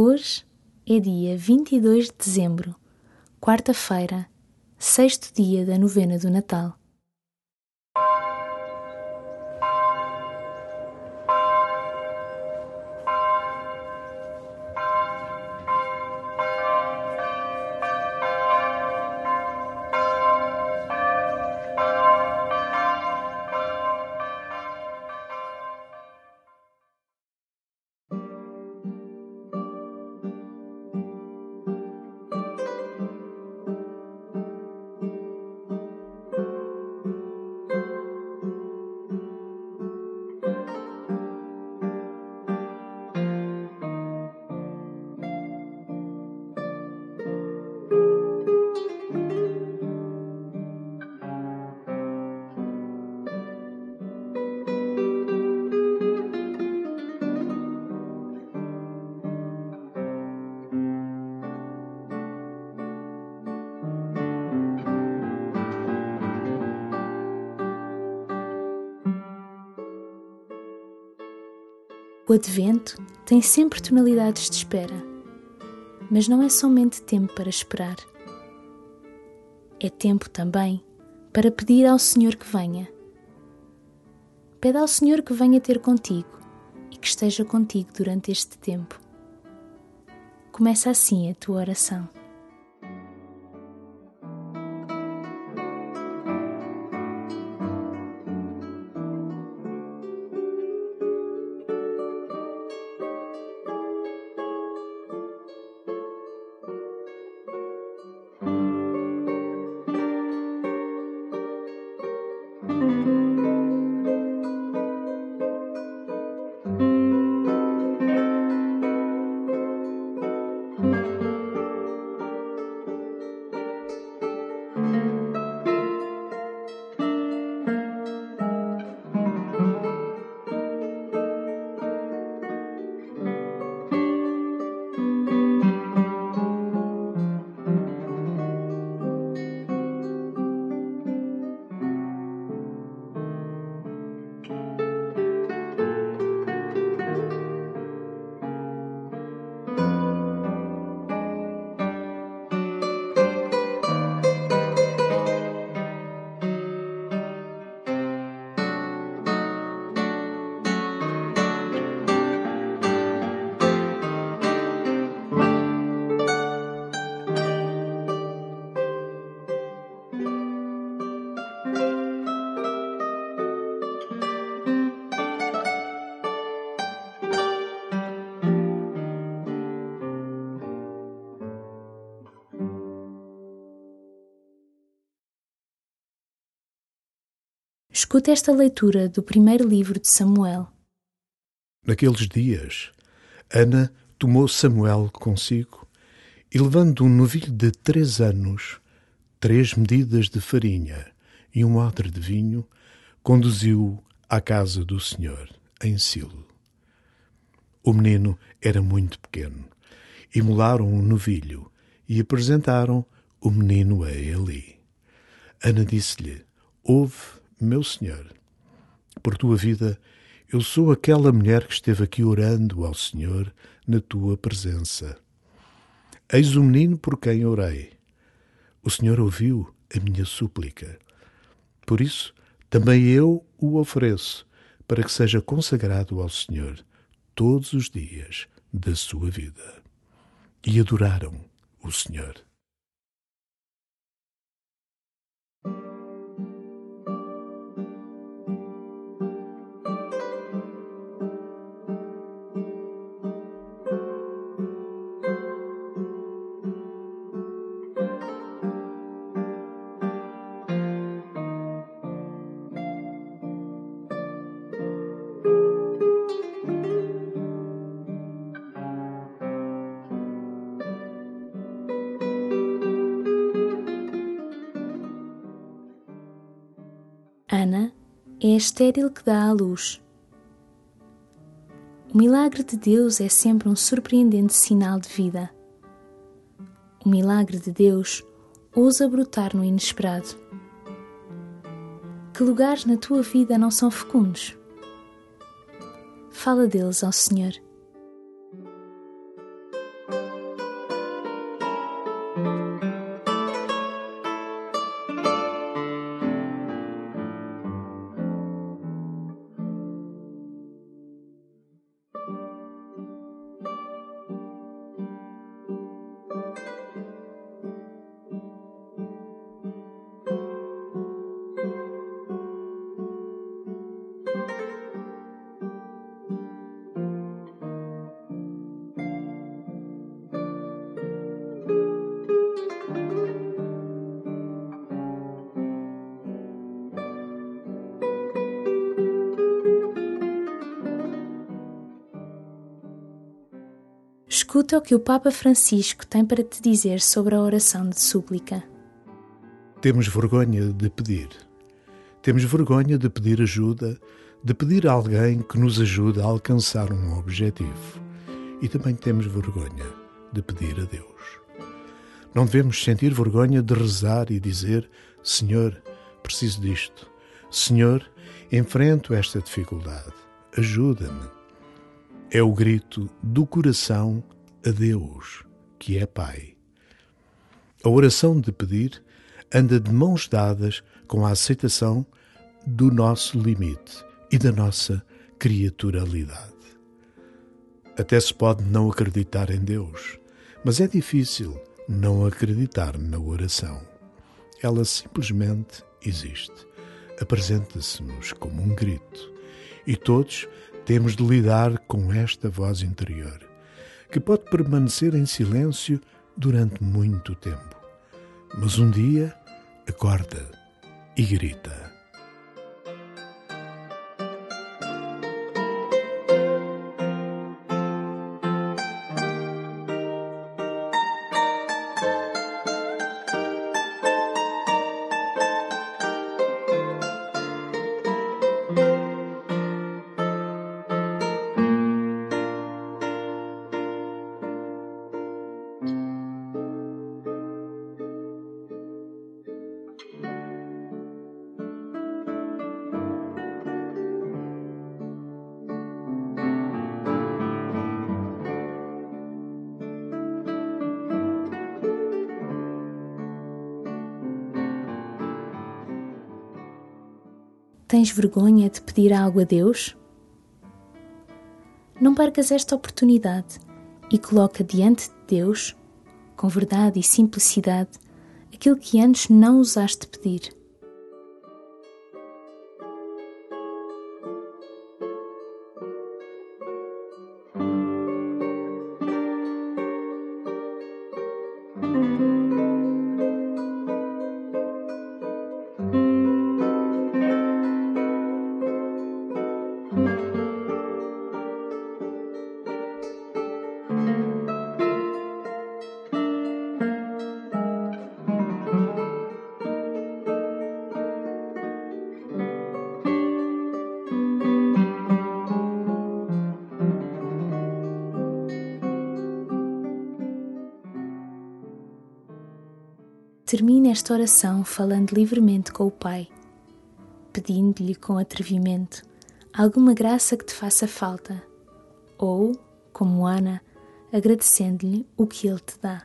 Hoje é dia 22 de dezembro, quarta-feira, sexto dia da novena do Natal. O advento tem sempre tonalidades de espera, mas não é somente tempo para esperar. É tempo também para pedir ao Senhor que venha. Pede ao Senhor que venha ter contigo e que esteja contigo durante este tempo. Começa assim a tua oração. Escuta esta leitura do primeiro livro de Samuel. Naqueles dias, Ana tomou Samuel consigo e, levando um novilho de três anos, três medidas de farinha e um odre de vinho, conduziu-o à casa do Senhor, em Silo. O menino era muito pequeno. Imolaram um novilho e apresentaram o menino a Eli. Ana disse-lhe: Ouve meu Senhor, por tua vida, eu sou aquela mulher que esteve aqui orando ao Senhor na tua presença. Eis o menino por quem orei. O Senhor ouviu a minha súplica. Por isso, também eu o ofereço, para que seja consagrado ao Senhor todos os dias da sua vida. E adoraram o Senhor. Estéril que dá à luz. O milagre de Deus é sempre um surpreendente sinal de vida. O milagre de Deus ousa brotar no inesperado. Que lugares na tua vida não são fecundos? Fala deles ao Senhor. Escuta o que o Papa Francisco tem para te dizer sobre a oração de súplica. Temos vergonha de pedir. Temos vergonha de pedir ajuda, de pedir a alguém que nos ajude a alcançar um objetivo. E também temos vergonha de pedir a Deus. Não devemos sentir vergonha de rezar e dizer: Senhor, preciso disto. Senhor, enfrento esta dificuldade. Ajuda-me é o grito do coração a Deus, que é Pai. A oração de pedir anda de mãos dadas com a aceitação do nosso limite e da nossa criaturalidade. Até se pode não acreditar em Deus, mas é difícil não acreditar na oração. Ela simplesmente existe, apresenta-se-nos como um grito, e todos temos de lidar com esta voz interior, que pode permanecer em silêncio durante muito tempo, mas um dia acorda e grita. Tens vergonha de pedir algo a Deus? Não percas esta oportunidade e coloca diante de Deus, com verdade e simplicidade, aquilo que antes não ousaste pedir. Termine esta oração falando livremente com o Pai, pedindo-lhe com atrevimento alguma graça que te faça falta, ou, como Ana, agradecendo-lhe o que ele te dá.